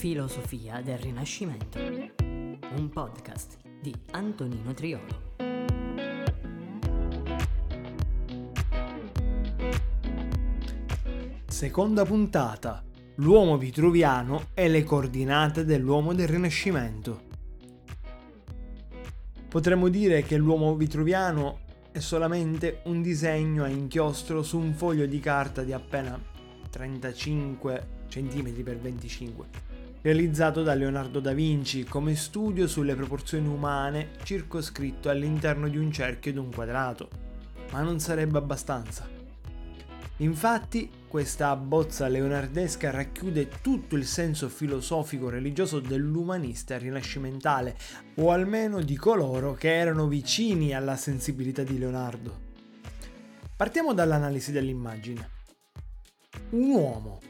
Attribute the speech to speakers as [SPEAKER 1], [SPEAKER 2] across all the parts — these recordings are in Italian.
[SPEAKER 1] Filosofia del Rinascimento, un podcast di Antonino Triolo.
[SPEAKER 2] Seconda puntata. L'uomo vitruviano e le coordinate dell'uomo del Rinascimento. Potremmo dire che l'uomo vitruviano è solamente un disegno a inchiostro su un foglio di carta di appena 35 cm x 25 realizzato da Leonardo da Vinci come studio sulle proporzioni umane circoscritto all'interno di un cerchio ed un quadrato. Ma non sarebbe abbastanza. Infatti, questa bozza leonardesca racchiude tutto il senso filosofico-religioso dell'umanista rinascimentale, o almeno di coloro che erano vicini alla sensibilità di Leonardo. Partiamo dall'analisi dell'immagine. Un uomo,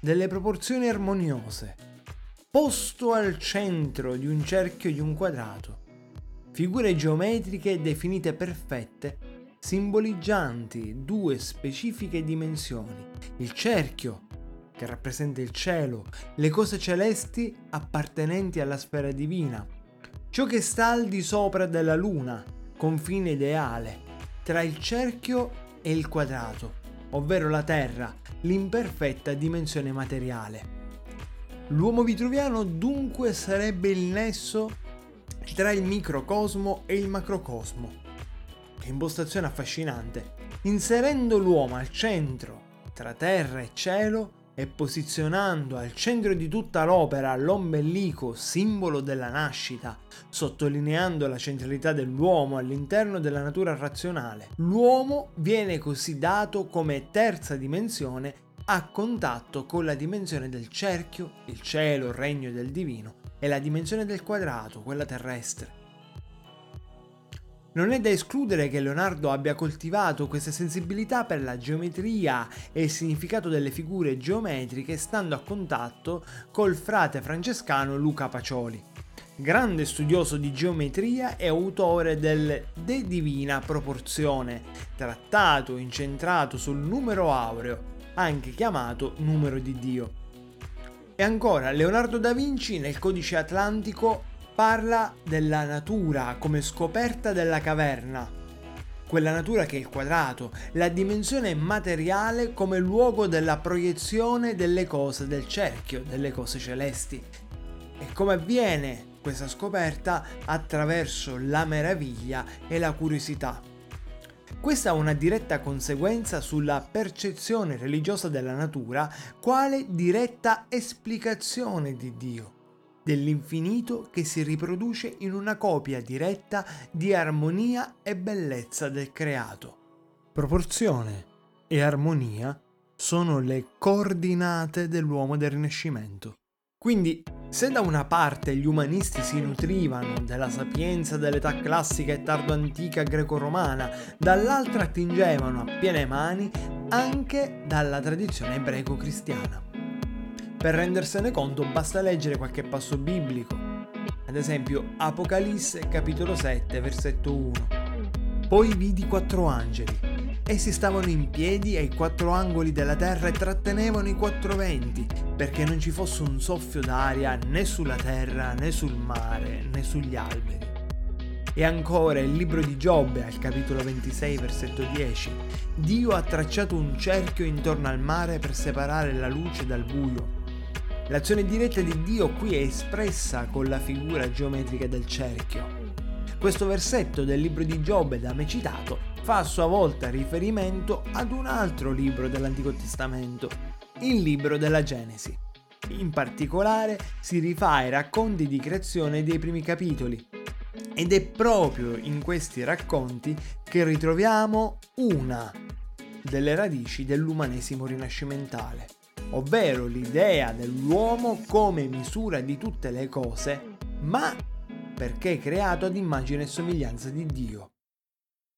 [SPEAKER 2] delle proporzioni armoniose, posto al centro di un cerchio di un quadrato, figure geometriche definite perfette, simboleggianti due specifiche dimensioni, il cerchio, che rappresenta il cielo, le cose celesti appartenenti alla sfera divina, ciò che sta al di sopra della luna, confine ideale, tra il cerchio e il quadrato, ovvero la Terra, l'imperfetta dimensione materiale. L'uomo vitruviano dunque sarebbe il nesso tra il microcosmo e il macrocosmo. Che impostazione affascinante! Inserendo l'uomo al centro, tra terra e cielo, e posizionando al centro di tutta l'opera l'ombelico, simbolo della nascita, sottolineando la centralità dell'uomo all'interno della natura razionale, l'uomo viene così dato come terza dimensione a contatto con la dimensione del cerchio, il cielo, il regno del divino, e la dimensione del quadrato, quella terrestre. Non è da escludere che Leonardo abbia coltivato questa sensibilità per la geometria e il significato delle figure geometriche stando a contatto col frate francescano Luca Pacioli, grande studioso di geometria e autore del De Divina Proporzione, trattato incentrato sul numero aureo, anche chiamato numero di Dio. E ancora, Leonardo da Vinci nel codice atlantico parla della natura come scoperta della caverna, quella natura che è il quadrato, la dimensione materiale come luogo della proiezione delle cose del cerchio, delle cose celesti. E come avviene questa scoperta attraverso la meraviglia e la curiosità. Questa ha una diretta conseguenza sulla percezione religiosa della natura quale diretta esplicazione di Dio, dell'infinito che si riproduce in una copia diretta di armonia e bellezza del creato. Proporzione e armonia sono le coordinate dell'uomo del Rinascimento. Quindi se da una parte gli umanisti si nutrivano della sapienza dell'età classica e tardo-antica greco-romana, dall'altra attingevano a piene mani anche dalla tradizione ebraico-cristiana. Per rendersene conto basta leggere qualche passo biblico, ad esempio Apocalisse capitolo 7 versetto 1. Poi vidi quattro angeli Essi stavano in piedi ai quattro angoli della terra e trattenevano i quattro venti, perché non ci fosse un soffio d'aria né sulla terra, né sul mare, né sugli alberi. E ancora il libro di Giobbe, al capitolo 26, versetto 10. Dio ha tracciato un cerchio intorno al mare per separare la luce dal buio. L'azione diretta di Dio qui è espressa con la figura geometrica del cerchio. Questo versetto del libro di Giobbe da me citato fa a sua volta riferimento ad un altro libro dell'Antico Testamento, il libro della Genesi. In particolare si rifà ai racconti di creazione dei primi capitoli. Ed è proprio in questi racconti che ritroviamo una delle radici dell'umanesimo rinascimentale, ovvero l'idea dell'uomo come misura di tutte le cose, ma perché creato ad immagine e somiglianza di Dio.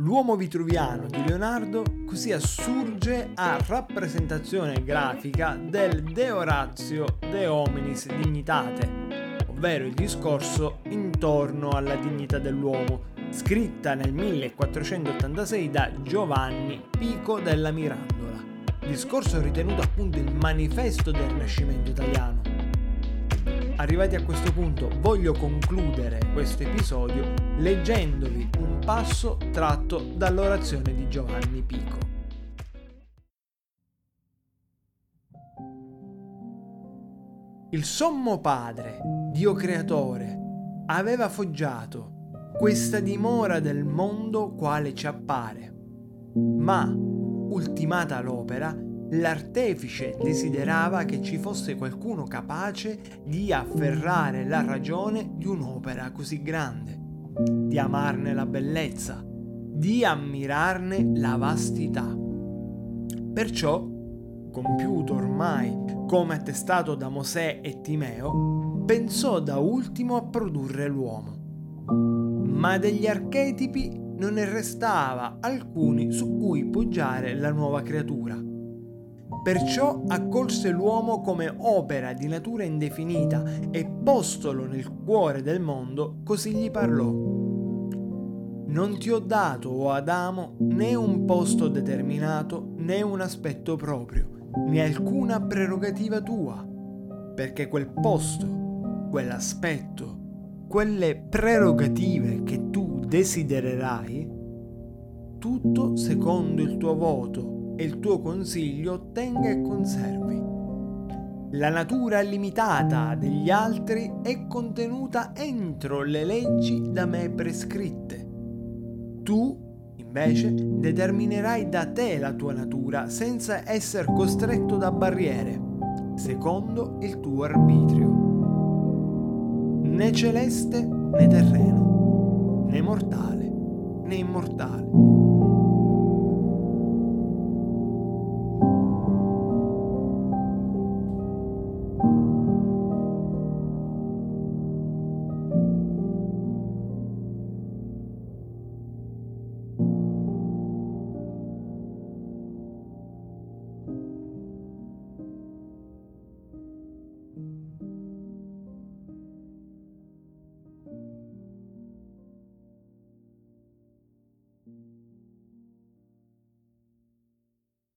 [SPEAKER 2] L'uomo vitruviano di Leonardo così assurge a rappresentazione grafica del De Orazio De Hominis Dignitate, ovvero il discorso intorno alla dignità dell'uomo, scritta nel 1486 da Giovanni Pico della Mirandola. Discorso ritenuto appunto il manifesto del Rinascimento italiano. Arrivati a questo punto voglio concludere questo episodio leggendovi un passo tratto dall'orazione di Giovanni Pico. Il sommo Padre, Dio Creatore, aveva foggiato questa dimora del mondo quale ci appare. Ma, ultimata l'opera, l'artefice desiderava che ci fosse qualcuno capace di afferrare la ragione di un'opera così grande, di amarne la bellezza, di ammirarne la vastità. Perciò, compiuto ormai, come attestato da Mosè e Timeo, pensò da ultimo a produrre l'uomo ma degli archetipi non ne restava alcuni su cui poggiare la nuova creatura. Perciò accolse l'uomo come opera di natura indefinita e postolo nel cuore del mondo, così gli parlò. Non ti ho dato, o Adamo, né un posto determinato, né un aspetto proprio, né alcuna prerogativa tua, perché quel posto, quell'aspetto, quelle prerogative che tu desidererai, tutto secondo il tuo voto e il tuo consiglio ottenga e conservi. La natura limitata degli altri è contenuta entro le leggi da me prescritte. Tu, invece, determinerai da te la tua natura senza essere costretto da barriere, secondo il tuo arbitrio né celeste né terreno, né mortale né immortale.